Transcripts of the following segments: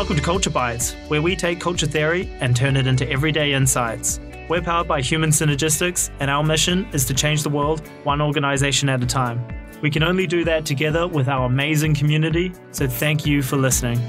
Welcome to Culture Bites, where we take culture theory and turn it into everyday insights. We're powered by Human Synergistics, and our mission is to change the world one organization at a time. We can only do that together with our amazing community, so thank you for listening.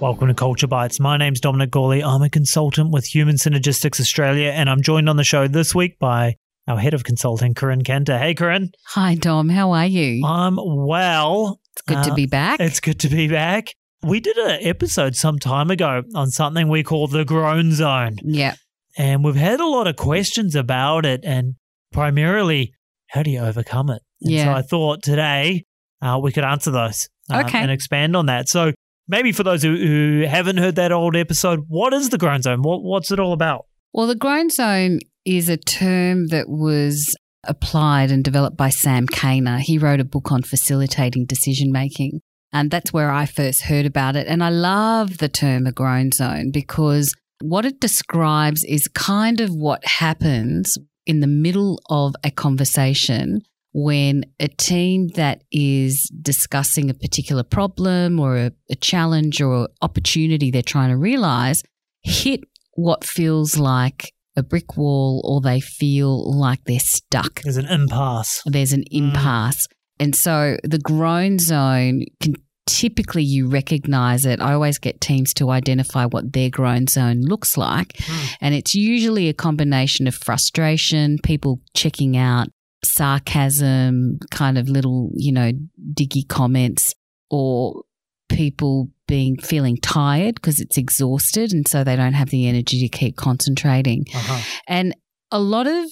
Welcome to Culture Bites. My name's Dominic Gawley. I'm a consultant with Human Synergistics Australia, and I'm joined on the show this week by our head of consulting, Corinne Canter. Hey, Corinne. Hi, Dom. How are you? I'm well. It's good to Uh, be back. It's good to be back. We did an episode some time ago on something we call the groan zone, yeah. and we've had a lot of questions about it, and primarily, how do you overcome it? And So Yeah. I thought today uh, we could answer those um, Okay. and expand on that. So maybe for those who, who haven't heard that old episode, what is the groan zone? What, what's it all about? Well, the groan zone is a term that was applied and developed by Sam Kaner. He wrote a book on facilitating decision making. And that's where I first heard about it. And I love the term a groan zone because what it describes is kind of what happens in the middle of a conversation when a team that is discussing a particular problem or a, a challenge or opportunity they're trying to realize hit what feels like a brick wall or they feel like they're stuck. There's an impasse. There's an Mm. And so the groan zone can typically you recognize it. I always get teams to identify what their groan zone looks like. Mm. And it's usually a combination of frustration, people checking out, sarcasm, kind of little, you know, diggy comments, or people being feeling tired because it's exhausted and so they don't have the energy to keep concentrating. Uh-huh. And a lot of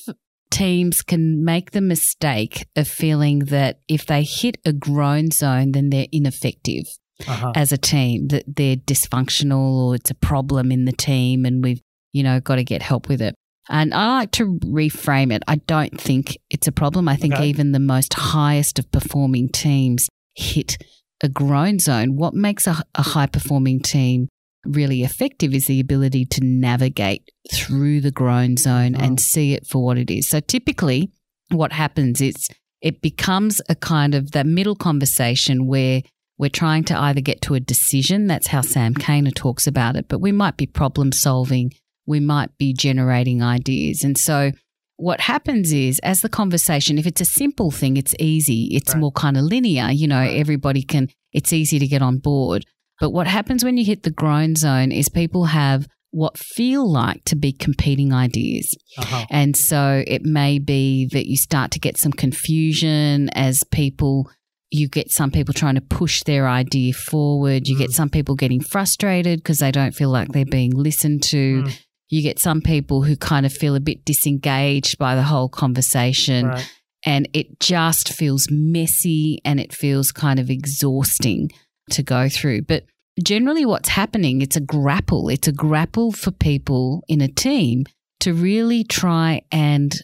teams can make the mistake of feeling that if they hit a groan zone, then they're ineffective Uh-huh. as a team, that they're dysfunctional or it's a problem in the team and we've, you know, got to get help with it. And I like to reframe it. I don't think it's a problem. I think Okay. even the most highest of performing teams hit a groan zone. What makes a, a high performing team really effective is the ability to navigate through the groan zone Oh. and mm-hmm. see it for what it is. So typically, what happens is it becomes a kind of that middle conversation where we're trying to either get to a decision. That's how Sam Kaner talks about it, but we might be problem solving. We might be generating ideas. And so what happens is as the conversation, if it's a simple thing, it's easy. It's Right. more kind of linear. You know, Right. everybody can, it's easy to get on board. But what happens when you hit the groan zone is people have what feel like to be competing ideas. Uh-huh. And so it may be that you start to get some confusion as people, you get some people trying to push their idea forward. You get Mm. some people getting frustrated because they don't feel like they're being listened to. Mm. You get some people who kind of feel a bit disengaged by the whole conversation. Right. And it just feels messy and it feels kind of exhausting to go through. But generally, what's happening, it's a grapple. It's a grapple for people in a team to really try and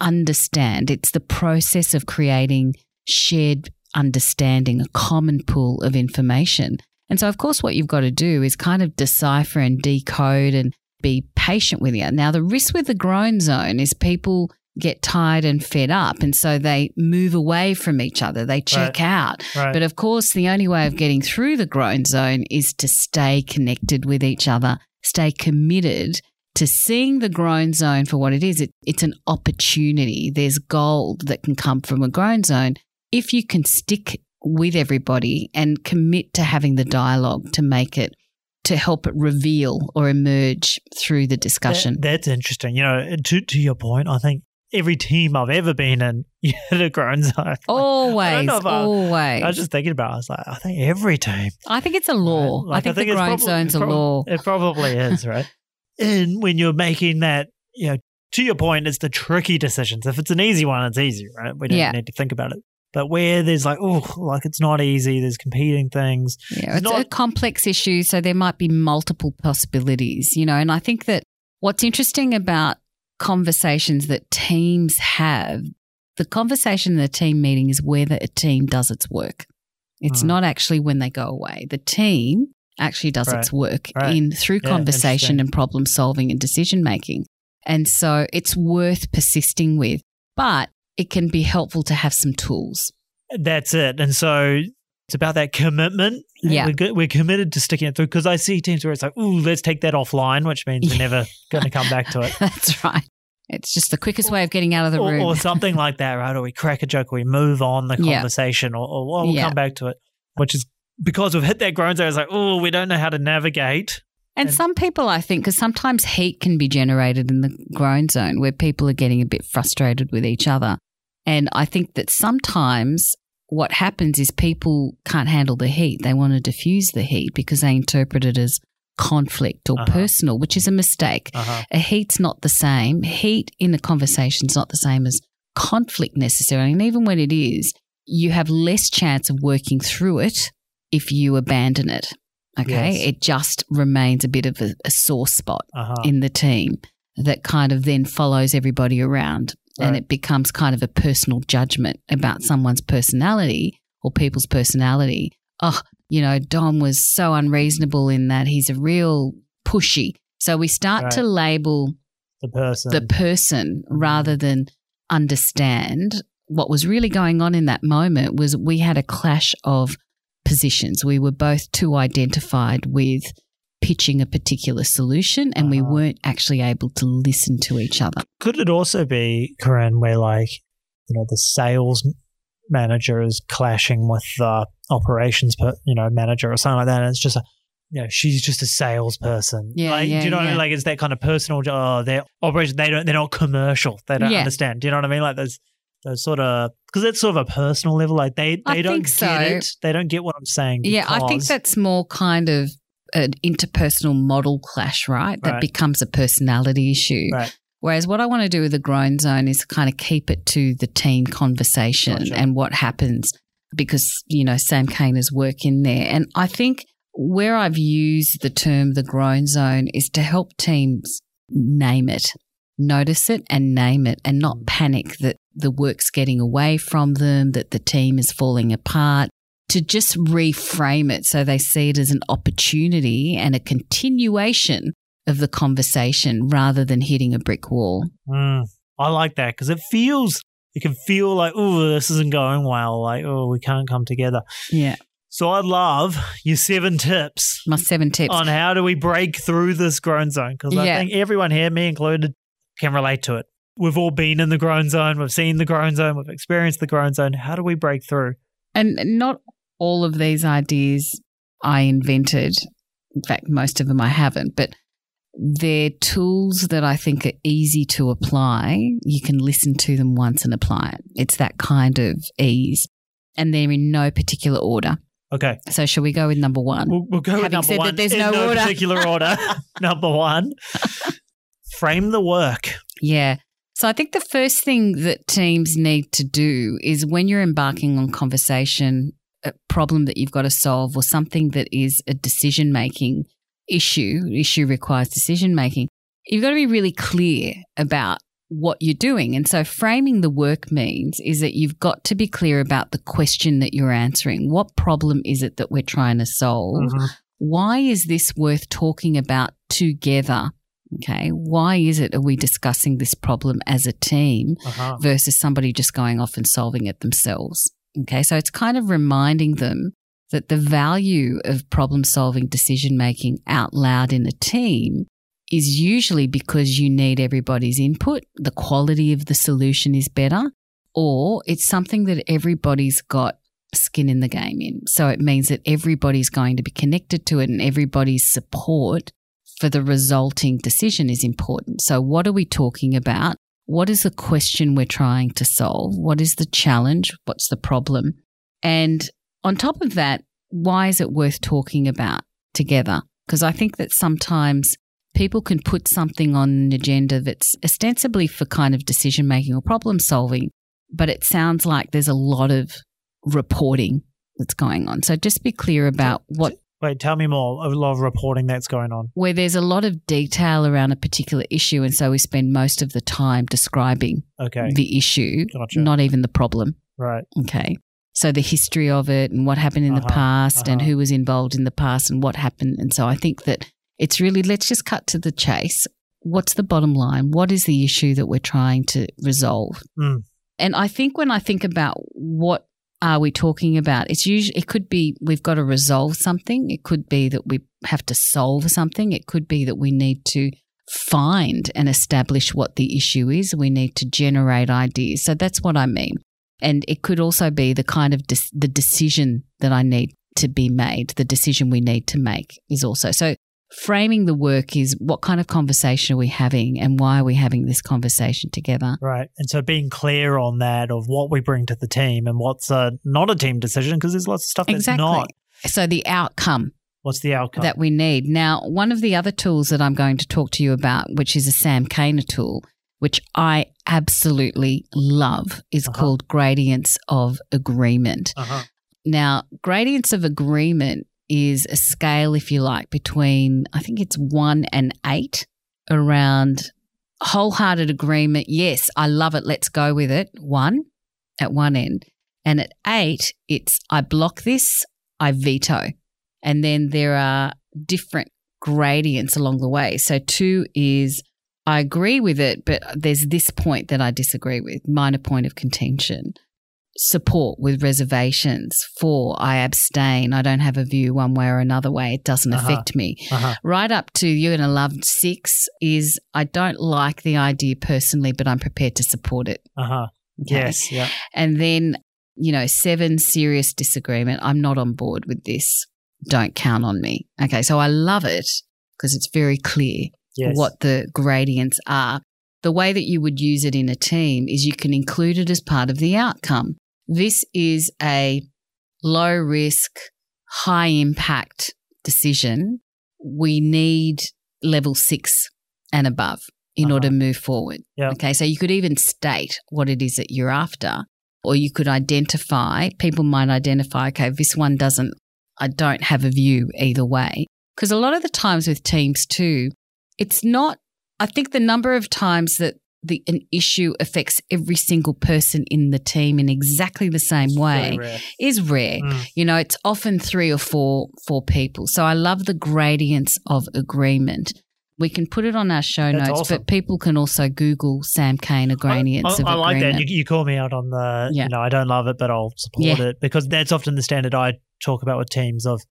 understand. It's the process of creating shared understanding, a common pool of information. And so, of course, what you've got to do is kind of decipher and decode and be patient with you. Now, the risk with the groan zone is people get tired and fed up. And so they move away from each other, they check out. Right. But of course, the only way of getting through the groan zone is to stay connected with each other, stay committed to seeing the groan zone for what it is. It, it's an opportunity. There's gold that can come from a groan zone if you can stick with everybody and commit to having the dialogue to make it to help it reveal or emerge through the discussion. That- that's interesting. You know, to to your point, I think every team I've ever been in, you hit a groan zone. Like, always, if I- always. I was just thinking about. it. I was like, I think every team. I think it's a law. Like, I think, the it's groan prob- zone's a prob- law. It probably is, right? and when you're making that, you know, to your point, it's the tricky decisions. If it's an easy one, it's easy, right? We don't Yeah. need to think about it. But where there's like, oh, like it's not easy. There's competing things. Yeah, It's it's a complex issue, so there might be multiple possibilities, you know. And I think that what's interesting about conversations that teams have, the conversation in the team meeting is whether a team does its work. It's Hmm. not actually when they go away. The team actually does Right. its work Right. in through Yeah, conversation and problem solving and decision making. And so it's worth persisting with, but it can be helpful to have some tools. That's it. And so It's about that commitment. Yeah. We're, go- we're committed to sticking it through because I see teams where it's like, ooh, let's take that offline, which means we're never going to come back to it. That's right. It's just the quickest way of getting out of the or, room. or something like that, right? Or we crack a joke, or we move on the Yeah. conversation, or, or well, we'll Yeah. come back to it, which is because we've hit that groan zone. It's like, oh, we don't know how to navigate. And And- some people, I think, because sometimes heat can be generated in the groan zone where people are getting a bit frustrated with each other. And I think that sometimes what happens is people can't handle the heat. They want to diffuse the heat because they interpret it as conflict or Uh-huh. personal, which is a mistake. Uh-huh. A heat's not the same. Heat in a conversation is not the same as conflict necessarily. And even when it is, you have less chance of working through it if you abandon it. Okay. Yes. It just remains a bit of a, a sore spot Uh-huh. in the team that kind of then follows everybody around. And it becomes kind of a personal judgment about someone's personality or people's personality. Oh, you know, Dom was so unreasonable in that he's a real pushy. So we start to label the person. the person mm-hmm. rather than understand what was really going on in that moment was we had a clash of positions. We were both too identified with pitching a particular solution and we Uh-huh. weren't actually able to listen to each other. Could it also be, Corinne, where like, you know, the sales manager is clashing with the operations, per, you know, manager or something like that, and it's just a, you know, she's just a salesperson. Yeah, like, yeah, do you know what I mean? Like, it's that kind of personal. Oh, their operation, they don't, they're not commercial. They don't Yeah. understand. Do you know what I mean? Like, those, those sort of, because it's sort of a personal level. Like, they, I they don't think get so. it. They don't get what I'm saying. Yeah, I think that's more kind of an interpersonal model clash, right? That Right. becomes a personality issue. Right. Whereas what I want to do with the groan zone is kind of keep it to the team conversation Gotcha. and what happens because, you know, Sam Kaner's work in there. And I think where I've used the term the groan zone is to help teams name it, notice it and name it and not mm. panic that the work's getting away from them, that the team is falling apart. To just reframe it so they see it as an opportunity and a continuation of the conversation rather than hitting a brick wall. Mm, I like that because it feels, it can feel like, oh, this isn't going well. Like, oh, we can't come together. Yeah. So I'd love your seven tips My seven tips. on how do we break through this groan zone because I Yeah. think everyone here, me included, can relate to it. We've all been in the groan zone. We've seen the groan zone. We've experienced the groan zone. How do we break through? And not all of these ideas I invented. In fact, most of them I haven't, but they're tools that I think are easy to apply. You can listen to them once and apply it. It's that kind of ease. And they're in no particular order. Okay, So, shall we go with number one? we'll, we'll go with Having number said that one. there's in no no order. particular order. number one, frame the work. Yeah. So I think the first thing that teams need to do is when you're embarking on conversation, problem that you've got to solve or something that is a decision making issue, issue requires decision making, you've got to be really clear about what you're doing. And so framing the work means is that you've got to be clear about the question that you're answering. What problem is it that we're trying to solve? Mhm. why is this worth talking about together? Okay. Why is it are we discussing this problem as a team Uh-huh. versus somebody just going off and solving it themselves? Okay. So it's kind of reminding them that the value of problem solving decision making out loud in a team is usually because you need everybody's input, the quality of the solution is better, or it's something that everybody's got skin in the game in. So it means that everybody's going to be connected to it and everybody's support for the resulting decision is important. So, what are we talking about? What is the question we're trying to solve? What is the challenge? What's the problem? And on top of that, why is it worth talking about together? Because I think that sometimes people can put something on an agenda that's ostensibly for kind of decision making or problem solving, but it sounds like there's a lot of reporting that's going on. So just be clear about what Wait, tell me more. A lot of reporting that's going on. where there's a lot of detail around a particular issue and so we spend most of the time describing Okay, the issue, Gotcha. not even the problem. right. Okay. So the history of it and what happened in the Uh-huh, past and uh-huh. who was involved in the past and what happened. And so I think that it's really, let's just cut to the chase. What's the bottom line? What is the issue that we're trying to resolve? Mm. And I think when I think about what are we talking about? It's usually it could be we've got to resolve something. It could be that we have to solve something. It could be that we need to find and establish what the issue is. We need to generate ideas. So that's what I mean. And it could also be the kind of de- the decision that I need to be made. The decision we need to make is also so. Framing the work is what kind of conversation are we having and why are we having this conversation together? Right. And so being clear on that of what we bring to the team and what's uh, not a team decision, because there's lots of stuff that's Exactly. not. So the outcome What's the outcome? that we need. Now, one of the other tools that I'm going to talk to you about, which is a Sam Kaner tool, which I absolutely love, is Uh-huh. called Gradients of Agreement. uh-huh. Now, Gradients of Agreement is a scale, if you like, between, I think it's one and eight around wholehearted agreement. Yes, I love it. Let's go with it. One at one end. And at eight, it's I block this, I veto. And then there are different gradients along the way. So two is I agree with it, but there's this point that I disagree with, minor point of contention. Support with reservations. for I abstain. I don't have a view one way or another way. It doesn't Uh-huh. affect me. Uh-huh. Right up to you're going to love six is I don't like the idea personally, but I'm prepared to support it. Uh-huh. Okay? Yes. Yeah. And then, you know, seven, serious disagreement. I'm not on board with this. Don't count on me. Okay. So I love it because it's very clear Yes. what the gradients are. The way that you would use it in a team is you can include it as part of the outcome. This is a low risk, high impact decision. We need level six and above in Uh-huh. order to move forward. Yep. Okay. So you could even state what it is that you're after, or you could identify, people might identify, okay, this one doesn't, I don't have a view either way. Because a lot of the times with teams too, it's not, I think the number of times that the, an issue affects every single person in the team in exactly the same way rare. is rare. Mm. You know, it's often three or four four people. So I love the gradients of agreement. We can put it on our show That's notes, awesome. but people can also Google Sam Kane gradients I, of I, I like that. You, you call me out on the, Yeah. you know, I don't love it, but I'll support Yeah. it because that's often the standard I talk about with teams of,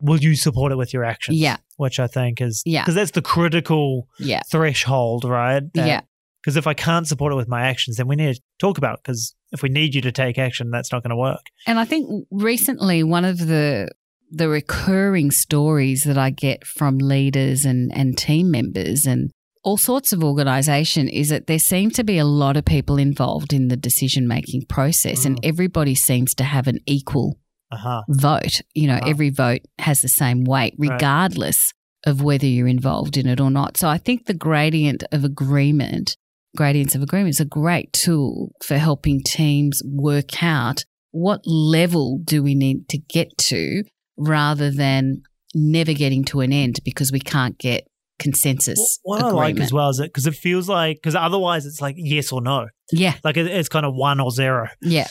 will you support it with your actions? Yeah. Which I think is, Yeah. because that's the critical yeah, threshold, right? yeah, Because if I can't support it with my actions, then we need to talk about it because if we need you to take action, that's not going to work. and I think recently one of the the recurring stories that I get from leaders and and team members and all sorts of organization is that there seem to be a lot of people involved in the decision making process and Mm. everybody seems to have an equal Uh huh. vote. You know, Wow. every vote has the same weight, Right. regardless of whether you're involved in it or not. So I think the gradient of agreement, gradients of agreement, is a great tool for helping teams work out what level do we need to get to rather than never getting to an end because we can't get consensus What I like as well is it because it feels like, because otherwise it's like yes or no. Yeah, Like it, it's kind of one or zero. yeah,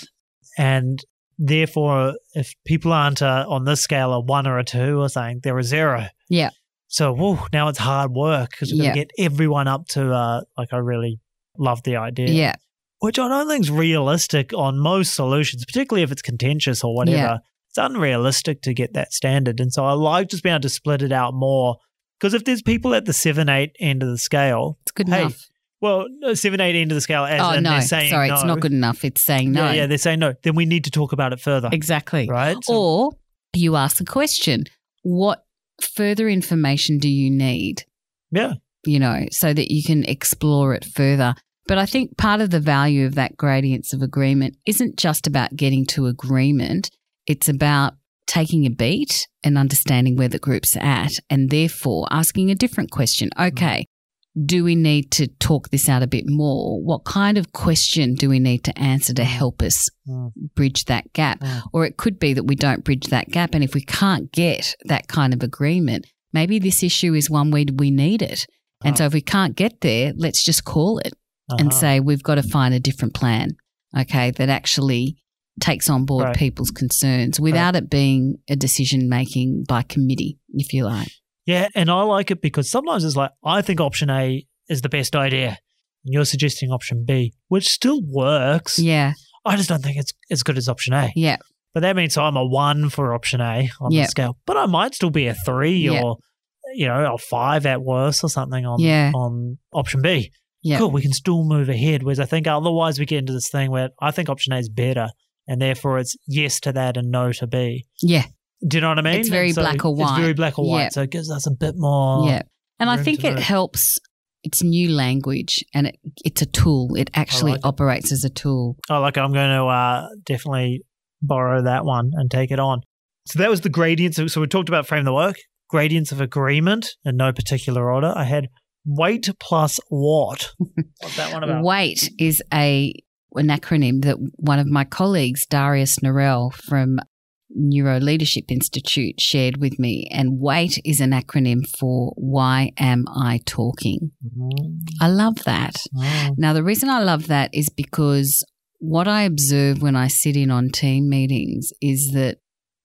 And therefore, if people aren't uh, on this scale a one or a two or something, they're a zero. Yeah. So whew, now it's hard work because got Yeah. to get everyone up to uh, like I really love the idea. yeah, Which I don't think is realistic on most solutions, particularly if it's contentious or whatever. Yeah. It's unrealistic to get that standard. And so I like just being able to split it out more. Because if there's people at the seven, eight end of the scale, It's good Hey, enough. well, seven, eight end of the scale, as Oh no, sorry, no. it's not good enough. It's saying no. Yeah, yeah, they're saying no. Then we need to talk about it further. Exactly. Right? So- Or you ask the question, what further information do you need? yeah. You know, so that you can explore it further. But I think part of the value of that gradients of agreement isn't just about getting to agreement, it's about taking a beat and understanding where the group's at, and therefore asking a different question. Okay, do we need to talk this out a bit more? What kind of question do we need to answer to help us Mm. bridge that gap? Mm. Or it could be that we don't bridge that gap. And if we can't get that kind of agreement, maybe this issue is one where we need it. And so if we can't get there, let's just call it and Uh-huh. say we've got to find a different plan, okay, that actually takes on board Right. people's concerns without it being a decision making by committee, if you like. Yeah, and I like it because sometimes it's like I think option A is the best idea, and you're suggesting option B, which still works. Yeah. I just don't think it's as good as option A. Yeah. But that means I'm a one for option A on Yeah. the scale. But I might still be a three Yeah. or you know, a five at worst or something on Yeah. on option B. Yeah. Cool, we can still move ahead. Whereas I think otherwise we get into this thing where I think option A is better and therefore it's yes to that and no to B. Yeah. Do you know what I mean? It's very so black or white. It's very black or white. Yeah. So it gives us a bit more yeah. And I think it helps. It's new language and it, it's a tool. It actually like it. operates as a tool. Oh, like I'm going to uh, definitely borrow that one and take it on. So that was the gradients. So we talked about frame the work, gradients of agreement in no particular order. I had WAIT plus what. What's that one about? WAIT is a an acronym that one of my colleagues, Darius Norell from NeuroLeadership Institute, shared with me. And WAIT is an acronym for Why Am I Talking? Mm, I love that. mm, Now, the reason I love that is because what I observe when I sit in on team meetings is that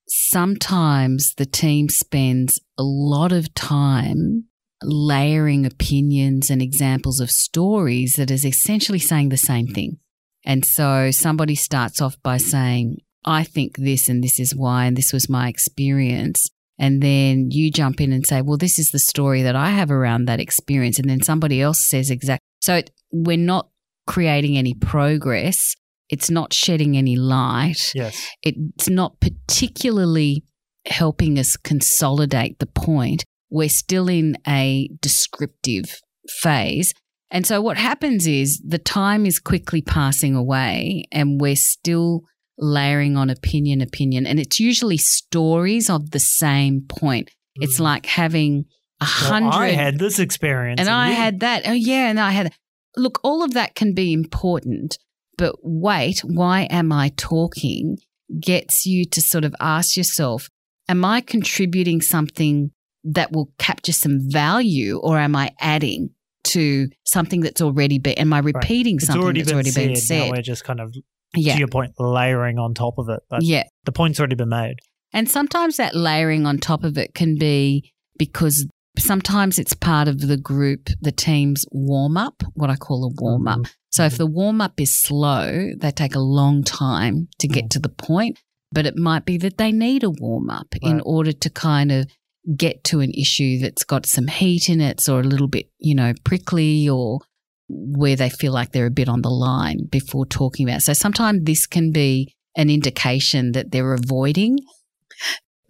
sometimes the team spends a lot of time layering opinions and examples of stories that is essentially saying the same thing. And so somebody starts off by saying, I think this and this is why, and this was my experience. And then you jump in and say, well, this is the story that I have around that experience. And then somebody else says exactly. So it, we're not creating any progress. It's not shedding any light. Yes. It's not particularly helping us consolidate the point. We're still in a descriptive phase. And so what happens is the time is quickly passing away and we're still layering on opinion, opinion. And it's usually stories of the same point. It's Mm. like having a Well, hundred I had this experience. and I you- had that. Oh, yeah. And I had, look, all of that can be important, but wait, why am I talking? Gets you to sort of ask yourself, am I contributing something that will capture some value or am I adding to something that's already been, am I repeating It's something already that's been already said. been said? Now we're just kind of, to your point, layering on top of it. But Yeah. the point's already been made. And sometimes that layering on top of it can be because sometimes it's part of the group, the team's warm up, what I call a warm up. Mhm. So if the warm up is slow, they take a long time to get Mm. to the point, but it might be that they need a warm up in order to kind of get to an issue that's got some heat in it or a little bit, you know, prickly or where they feel like they're a bit on the line before talking about. So sometimes this can be an indication that they're avoiding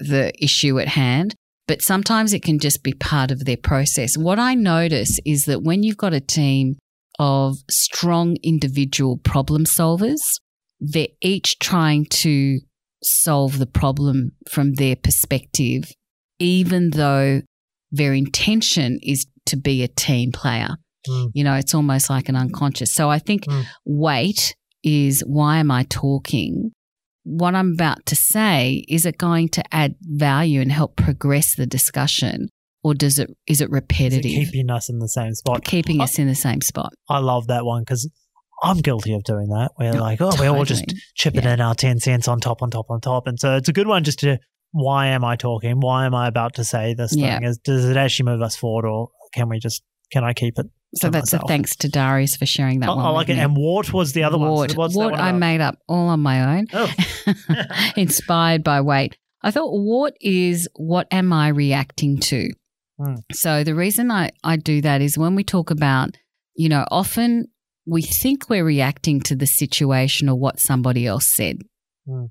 the issue at hand, but sometimes it can just be part of their process. What I notice is that when you've got a team of strong individual problem solvers, they're each trying to solve the problem from their perspective, even though their intention is to be a team player. Mm. You know, it's almost like an unconscious. So I think Mm. WAIT is why am I talking? What I'm about to say, is it going to add value and help progress the discussion? Or does it is it Is it repetitive? keeping us in the same spot? keeping I- us in the same spot. I love that one because I'm guilty of doing that. We're Oh, like, oh, we're all just chipping Yeah. in our 10 cents on top, on top, on top. And so it's a good one just to, why am I talking? Why am I about to say this Yeah. thing? Is, does it actually move us forward or can we just, can I keep it? So that's myself? a thanks to Darius for sharing that I, one. I like it. And what was the other WART. one? So WART one I about? made up all on my own, Oh. inspired by WAIT. I thought, what is what am I reacting to? Hmm. So the reason I, I do that is when we talk about, you know, often we think we're reacting to the situation or what somebody else said. Hmm.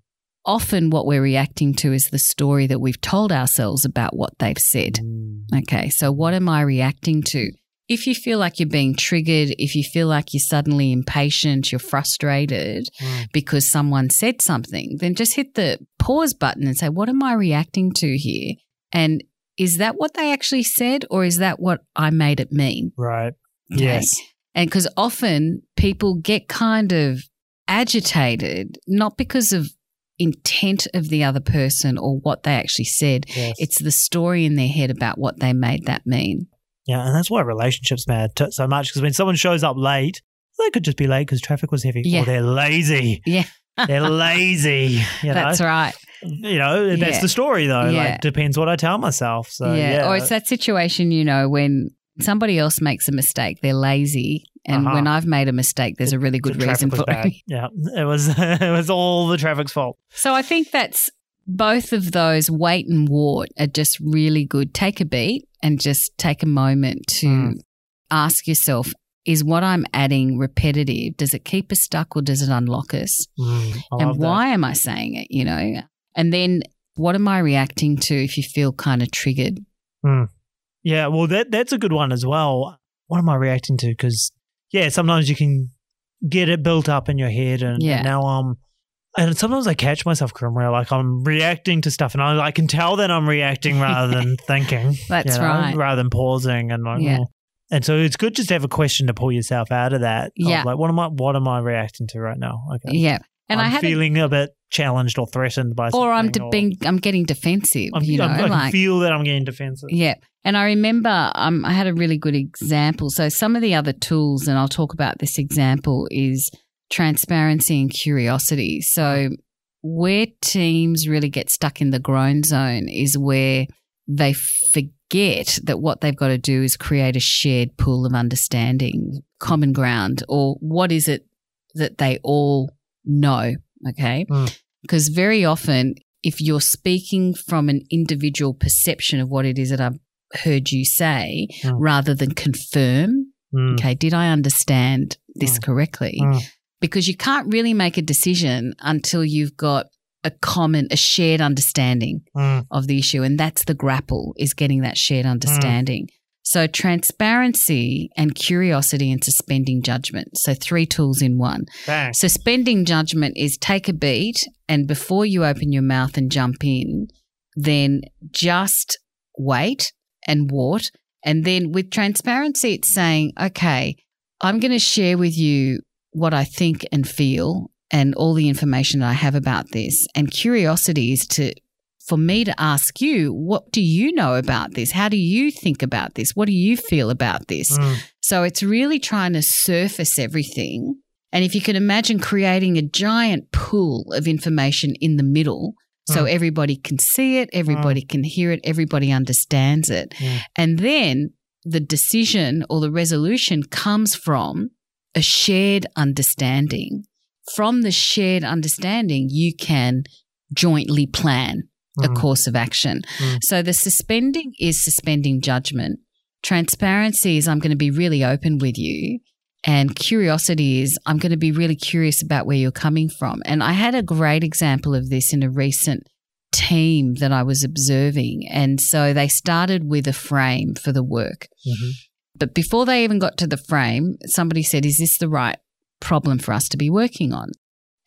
Often what we're reacting to is the story that we've told ourselves about what they've said. Mm. Okay, so what am I reacting to? If you feel like you're being triggered, if you feel like you're suddenly impatient, you're frustrated Mm. because someone said something, then just hit the pause button and say, What am I reacting to here? And is that what they actually said, or is that what I made it mean? Right. Okay. Yes. And because often people get kind of agitated, not because of intent of the other person or what they actually said, Yes. it's the story in their head about what they made that mean. Yeah, and that's why relationships matter t- so much because when someone shows up late, they could just be late because traffic was heavy, Yeah. or they're lazy. Yeah. They're lazy. You know, That's right. you know that's Yeah. the story though. Yeah. Like depends what I tell myself. So yeah, yeah. Or it's that situation, you know, when Somebody else makes a mistake, they're lazy. And Uh-huh. when I've made a mistake, there's a really good reason for it. Yeah, it was. it was all the traffic's fault. So I think that's both of those wait and wart are just really good. Take a beat and just take a moment to Mm. ask yourself is what I'm adding repetitive? Does it keep us stuck or does it unlock us? Mm, and that. why am I saying it? You know, and then what am I reacting to if you feel kind of triggered? Yeah, well, that that's a good one as well. What am I reacting to? Because yeah, sometimes you can get it built up in your head, and, Yeah. now I'm. And sometimes I catch myself, Krim, where like I'm reacting to stuff, and I, I can tell that I'm reacting rather than thinking. That's you know, right. Rather than pausing and like, Yeah. oh. and so it's good just to have a question to pull yourself out of that. of, Yeah. like what am I? What am I reacting to right now? Okay. Yeah. And I'm I a, feeling a, bit challenged or threatened by, or I'm de- being, I'm getting defensive, I'm, you know, I'm- I like feel that I'm getting defensive. Yeah. And I remember um, I had a really good example. So, some of the other tools, and I'll talk about this example, is transparency and curiosity. So, where teams really get stuck in the groan zone is where they forget that what they've got to do is create a shared pool of understanding, common ground, or what is it that they all know? Okay. Mm. Because very often, if you're speaking from an individual perception of what it is that I've heard you say, Mm. rather than confirm, Mm. okay, did I understand this Mm. correctly? Mm. Because you can't really make a decision until you've got a common, a shared understanding Mm. of the issue. And that's the grapple, is getting that shared understanding. So transparency and curiosity and suspending judgment. So three tools in one. Bang. Suspending judgment is take a beat and before you open your mouth and jump in, then just wait and wart. And then with transparency, it's saying, okay, I'm going to share with you what I think and feel and all the information that I have about this. And curiosity is to, for me to ask you, what do you know about this? How do you think about this? What do you feel about this? Mm. So it's really trying to surface everything. And if you can imagine creating a giant pool of information in the middle, so Mm. everybody can see it, everybody can hear it, everybody understands it. Mm. And then the decision or the resolution comes from a shared understanding. From the shared understanding, you can jointly plan a Mm. course of action. Mm. So the suspending is suspending judgment. Transparency is I'm going to be really open with you. And curiosity is I'm going to be really curious about where you're coming from. And I had a great example of this in a recent team that I was observing. And so they started with a frame for the work. Mhm. But before they even got to the frame, somebody said, Is this the right problem for us to be working on?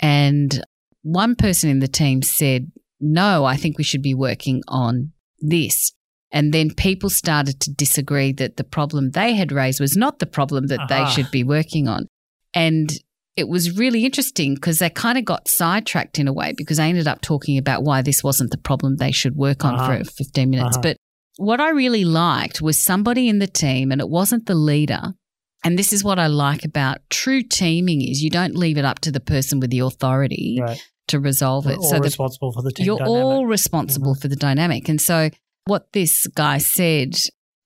And one person in the team said, No, I think we should be working on this. And then people started to disagree that the problem they had raised was not the problem that Aha. they should be working on. And it was really interesting because they kind of got sidetracked in a way because they ended up talking about why this wasn't the problem they should work on Uh-huh. for 15 minutes. Uh-huh. But what I really liked was somebody in the team, and it wasn't the leader. And this is what I like about true teaming is you don't leave it up to the person with the authority Right. To resolve We're it. all so responsible for the team you're dynamic. Mm-hmm. all responsible for the dynamic. And so what this guy said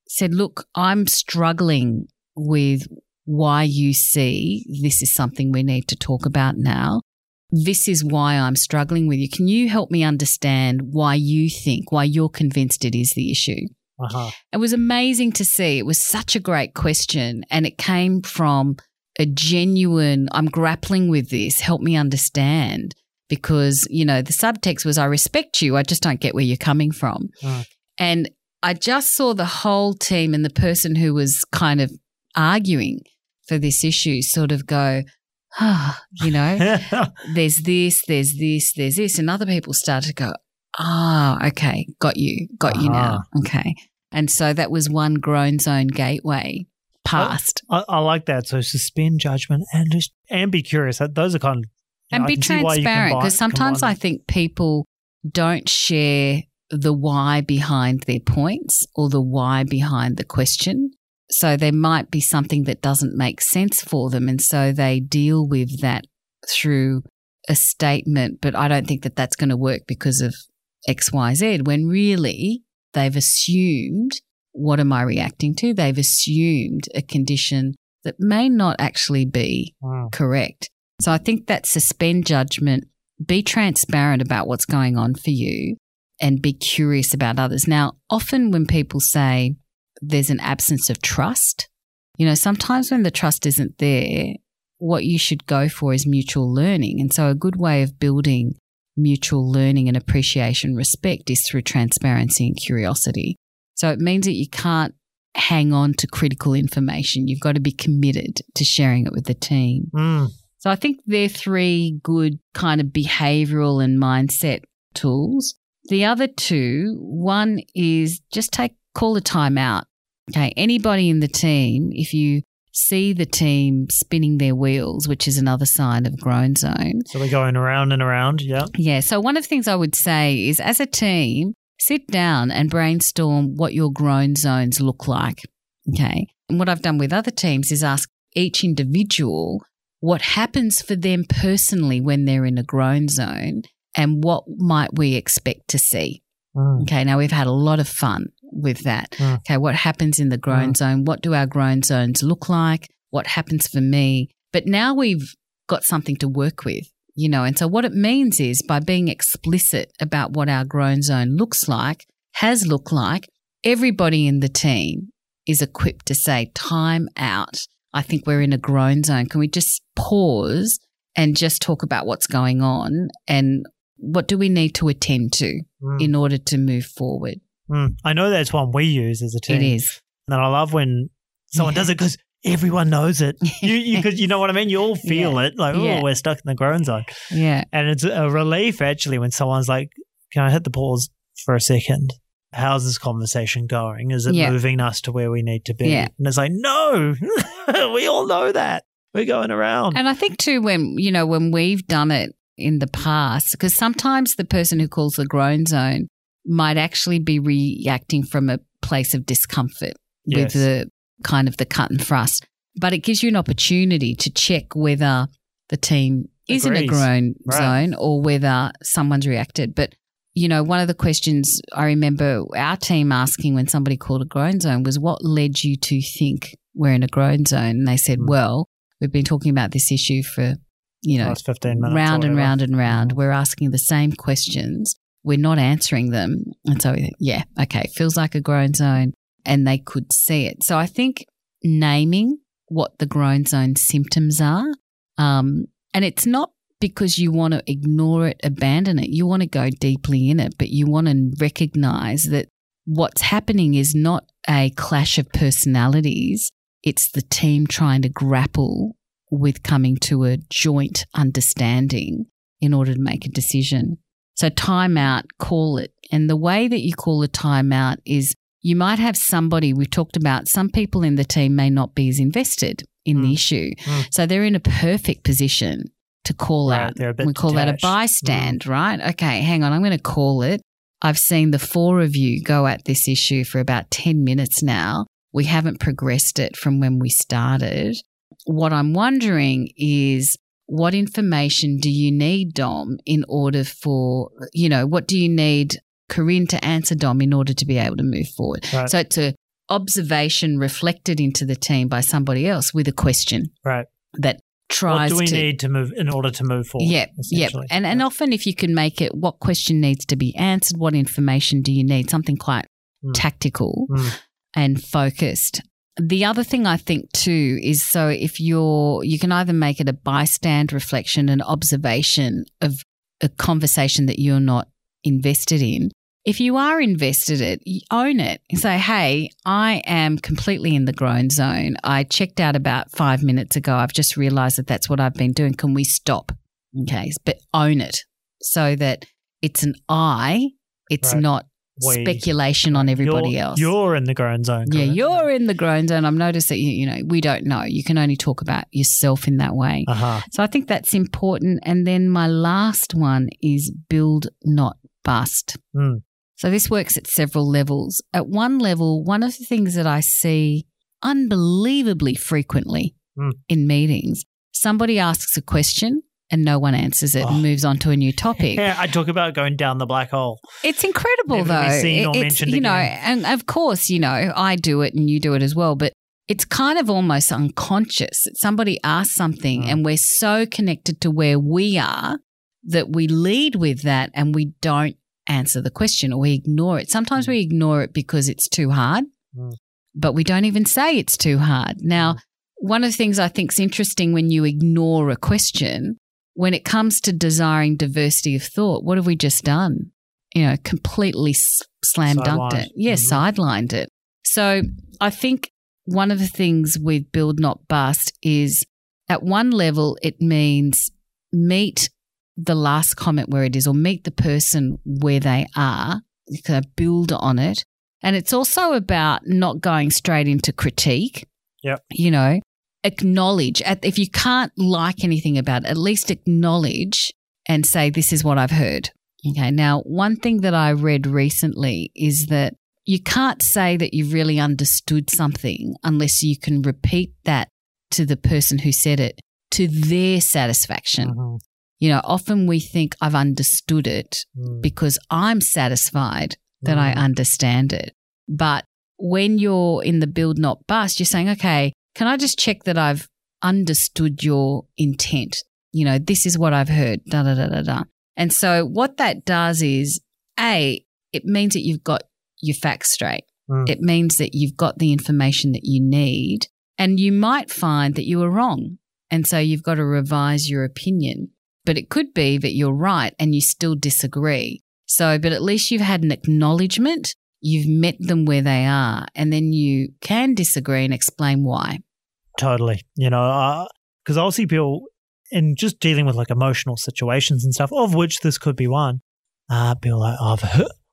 said, look, I'm struggling with why you see this is something we need to talk about now. This is why I'm struggling with you. Can you help me understand why you think, why you're convinced it is the issue? Uh-huh. It was amazing to see. It was such a great question. And it came from a genuine, I'm grappling with this, help me understand. Because, you know, the subtext was, I respect you, I just don't get where you're coming from. Mm. And I just saw the whole team and the person who was kind of arguing for this issue sort of go, ah, you know, there's this, there's this, there's this. And other people started to go, ah, okay, got you, got you now. Okay. And so that was one groan zone gateway passed. I, I like that. So suspend judgment and just and be curious. Those are kind of and know, be can see why you transparent because sometimes I think people don't share the why behind their points or the why behind the question. So there might be something that doesn't make sense for them. And so they deal with that through a statement, but I don't think that that's going to work because of XYZ when really they've assumed what am I reacting to? They've assumed a condition that may not actually be Mm. correct. So I think that suspend judgment, be transparent about what's going on for you and be curious about others. Now, often when people say there's an absence of trust, you know, sometimes when the trust isn't there, what you should go for is mutual learning. And so a good way of building mutual learning and appreciation, respect is through transparency and curiosity. So it means that you can't hang on to critical information. You've got to be committed to sharing it with the team. Mm. So I think they're three good kind of behavioral and mindset tools. The other two, one is just take call a timeout. Okay, anybody in the team, if you see the team spinning their wheels, which is another sign of groan zone. So they're going around and around. Yeah. Yeah, so one of the things I would say is as a team, sit down and brainstorm what your groan zones look like. Okay. And what I've done with other teams is ask each individual what happens for them personally when they're in a groan zone and what might we expect to see. Mm. Okay. Now we've had a lot of fun with that. Mm. Okay. What happens in the groan zone? What do our groan zones look like? What happens for me? But now we've got something to work with, you know. And so what it means is by being explicit about what our groan zone looks like, has looked like, everybody in the team is equipped to say, time out. I think we're in a groan zone. Can we just pause and just talk about what's going on and what do we need to attend to Mm. in order to move forward? Mm. I know that's one we use as a team. It is. And I love when someone Yeah. does it because everyone knows it. You, you, you know what I mean? You all feel Yeah. it. Like, oh, Yeah. we're stuck in the groan zone. Yeah. And it's a relief actually when someone's like, can I hit the pause for a second? How's this conversation going? Is it Yeah. moving us to where we need to be? Yeah. And it's like, no, we all know that. We're going around. And I think too, when you know when we've done it in the past, because sometimes the person who calls the groan zone might actually be reacting from a place of discomfort Yes. with the kind of the cut and thrust. But it gives you an opportunity to check whether the team is in a groan Right. zone or whether someone's reacted. But you know, one of the questions I remember our team asking when somebody called a groan zone was, "What led you to think we're in a groan zone?" And they said, Mm. "Well, we've been talking about this issue for you know Last 15 minutes. round and round and round. We're asking the same questions. We're not answering them. And so, yeah, okay, feels like a groan zone. And they could see it. So I think naming what the groan zone symptoms are, um, and it's not because you want to ignore it, abandon it. You want to go deeply in it, but you want to recognize that what's happening is not a clash of personalities. It's the team trying to grapple with coming to a joint understanding in order to make a decision. So, timeout, call it. And the way that you call a timeout is you might have somebody, we've talked about, some people in the team may not be as invested in the Mm. issue. Mm. So, they're in a perfect position to call Right, out. they're a bit we call that a detached. Mm. bystand, right? Okay, hang on, I'm going to call it. I've seen the four of you go at this issue for about 10 minutes now. We haven't progressed it from when we started. What I'm wondering is what information do you need, Dom, in order for, you know, what do you need Corinne to answer Dom in order to be able to move forward? Right. So it's a observation reflected into the team by somebody else with a question Right. that What tries do we to need to move in order to move forward? Yep, yep. And and Yeah. often if you can make it what question needs to be answered, what information do you need? Something quite Mm. tactical Mm. and focused. The other thing I think too is so if you're you can either make it a bystand reflection, an observation of a conversation that you're not invested in. If you are invested in it, own it say, Hey, I am completely in the groan zone. I checked out about five minutes ago. I've just realized that that's what I've been doing. Can we stop? Okay. But own it so that it's an I, it's Right. not We. speculation on everybody You're- else. You're in the groan zone. yeah, you're in the groan zone. I've noticed that you, you know we don't know. You can only talk about yourself in that way. Uh-huh. So I think that's important. And then my last one is build, not bust. Mm. So this works at several levels. At one level, one of the things that I see unbelievably frequently Mm. in meetings, somebody asks a question and no one answers it Oh. and moves on to a new topic. Yeah, I talk about going down the black hole. It's incredible, Never though. seen or it's, mentioned you know, and of course, you know, I do it and you do it as well, but it's kind of almost unconscious that somebody asks something Mm. and we're so connected to where we are that we lead with that and we don't answer the question or we ignore it. Sometimes we ignore it because it's too hard, Mm. but we don't even say it's too hard. Now, one of the things I think is interesting when you ignore a question, when it comes to desiring diversity of thought, what have we just done? You know, completely slam dunked it. Yeah, Mhm. sidelined it. So I think one of the things with Build Not Bust is at one level, it means meet the last comment where it is or meet the person where they are, kind of build on it. And it's also about not going straight into critique. Yep. You know, acknowledge if you can't like anything about it, at least acknowledge and say, This is what I've heard. Okay. Now, one thing that I read recently is that you can't say that you've really understood something unless you can repeat that to the person who said it to their satisfaction. Mhm. You know, often we think I've understood it Mm. because I'm satisfied that I Mm. understand it. But when you're in the build not bust, you're saying, okay, can I just check that I've understood your intent? You know, this is what I've heard, da da da da da. And so what that does is, A, it means that you've got your facts straight. Mm. It means that you've got the information that you need. And you might find that you were wrong. And so you've got to revise your opinion. But it could be that you're right and you still disagree. So, but at least you've had an acknowledgement, you've met them where they are, and then you can disagree and explain why. Totally. You know, because I'll see people in just dealing with like emotional situations and stuff, of which this could be one. Uh, be like, oh,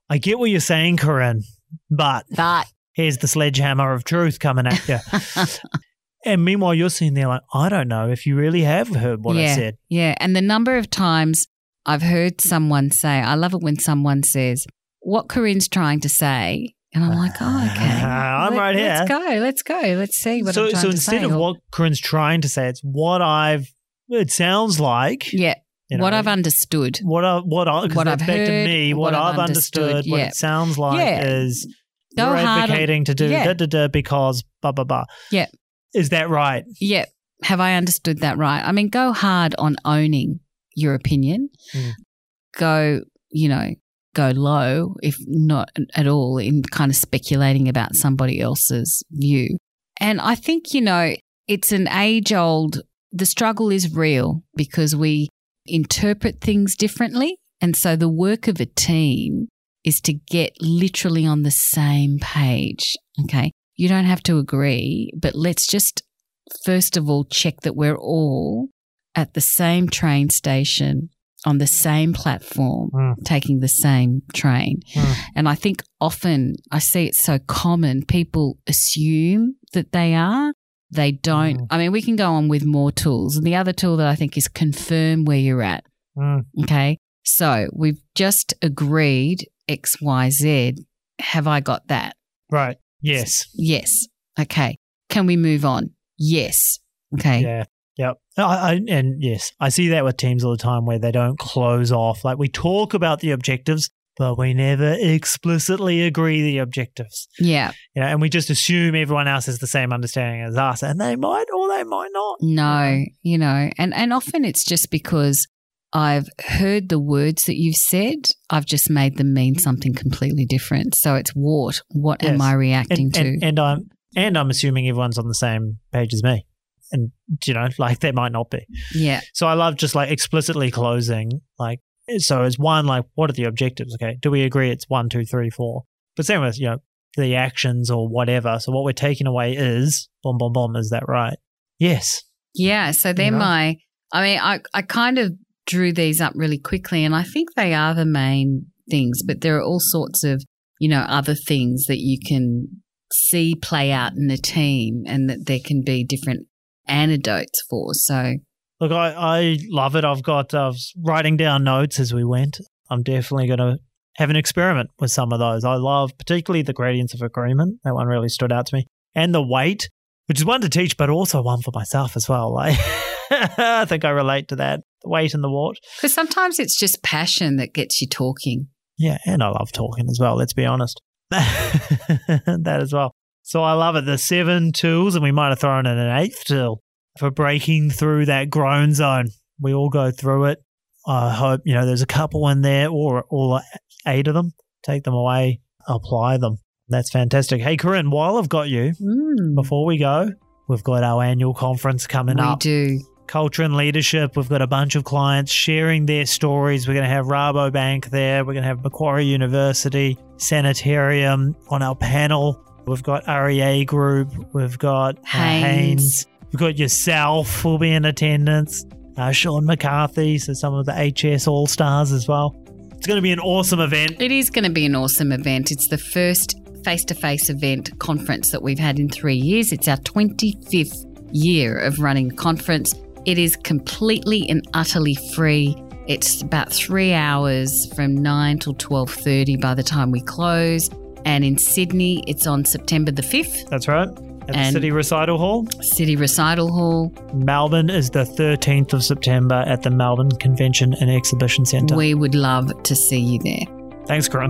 I get what you're saying, Corinne, but But here's the sledgehammer of truth coming at you. and meanwhile, you're sitting there like, I don't know if you really have heard what I said. Yeah. And the number of times I've heard someone say, I love it when someone says, what Corinne's trying to say. And I'm like, oh, okay. I'm right here. Let's go. Let's go. Let's see what so, I'm trying so to instead of or- what Corinne's trying to say, it's what I've. It sounds like yeah, you what I've understood. what I what I what I've back to heard, me what, what I've understood, understood, what it sounds like Yeah. is Go you're hard on- advocating to do Yeah. da da da because blah blah blah. Yeah. Is that right? Yeah. Have I understood that right? I mean, go hard on owning your opinion. Mm. Go, you know, go low, if not at all, in kind of speculating about somebody else's view. And I think, you know, it's an age old, the struggle is real because we interpret things differently. And so the work of a team is to get literally on the same page. Okay. You don't have to agree, but let's just first of all check that we're all at the same train station on the same platform Mm. taking the same train. Mm. And I think often I see it so common, people assume that they are. They don't. Mm. I mean, we can go on with more tools. And the other tool that I think is confirm where you're at. Mm. Okay. So we've just agreed X, Y, Z. Have I got that? Right. Yes. Yes. Okay. Can we move on? Yes. Okay. Yeah. Yep. I, I, and yes, I see that with teams all the time where they don't close off. Like we talk about the objectives, but we never explicitly agree the objectives. Yeah. You know, and we just assume everyone else has the same understanding as us, and they might or they might not. No, you know, and, and often it's just because I've heard the words that you've said, I've just made them mean something completely different. So it's what? What am I reacting and, to? and, and I'm and I'm assuming everyone's on the same page as me, and you know, like they might not be. yeah. So I love just like explicitly closing, like so it's one like what are the objectives? Okay, do we agree it's one, two, three, four? But same with you know the actions or whatever. So what we're taking away is boom, boom, boom. Is that right? Yes. Yeah. So they're know? my, I mean, I, I kind of drew these up really quickly and I think they are the main things, but there are all sorts of, you know, other things that you can see play out in the team and that there can be different antidotes for. So, Look, I, I love it. I've got I was writing down notes as we went. I'm definitely going to have an experiment with some of those. I love particularly the gradients of agreement. That one really stood out to me, and the WAIT, which is one to teach, but also one for myself as well. Like I think I relate to that. The WAIT in the WART. Because sometimes it's just passion that gets you talking. Yeah, and I love talking as well, let's be honest. that as well. So I love it. The seven tools, and we might have thrown in an eighth tool for breaking through that groan zone. We all go through it. I hope, you know, there's a couple in there or all eight of them. Take them away, apply them. That's fantastic. Hey, Corinne, while I've got you, Mm. before we go, we've got our annual conference coming We up. We do. Culture and leadership. We've got a bunch of clients sharing their stories. We're going to have Rabobank there. We're going to have Macquarie University, Sanitarium on our panel. We've got REA Group. We've got uh, Haynes. We've got yourself will be in attendance. Uh, Sean McCarthy, so some of the HS All Stars as well. It's going to be an awesome event. It is going to be an awesome event. It's the first face to face event conference that we've had in three years. It's our 25th year of running conference. It is completely and utterly free. It's about three hours from 9 till 12.30 by the time we close. And in Sydney, it's on September the 5th, That's right. At the And- City Recital Hall. City Recital Hall. Melbourne is the 13th of September at the Melbourne Convention and Exhibition Centre. We would love to see you there. Thanks, Corinne.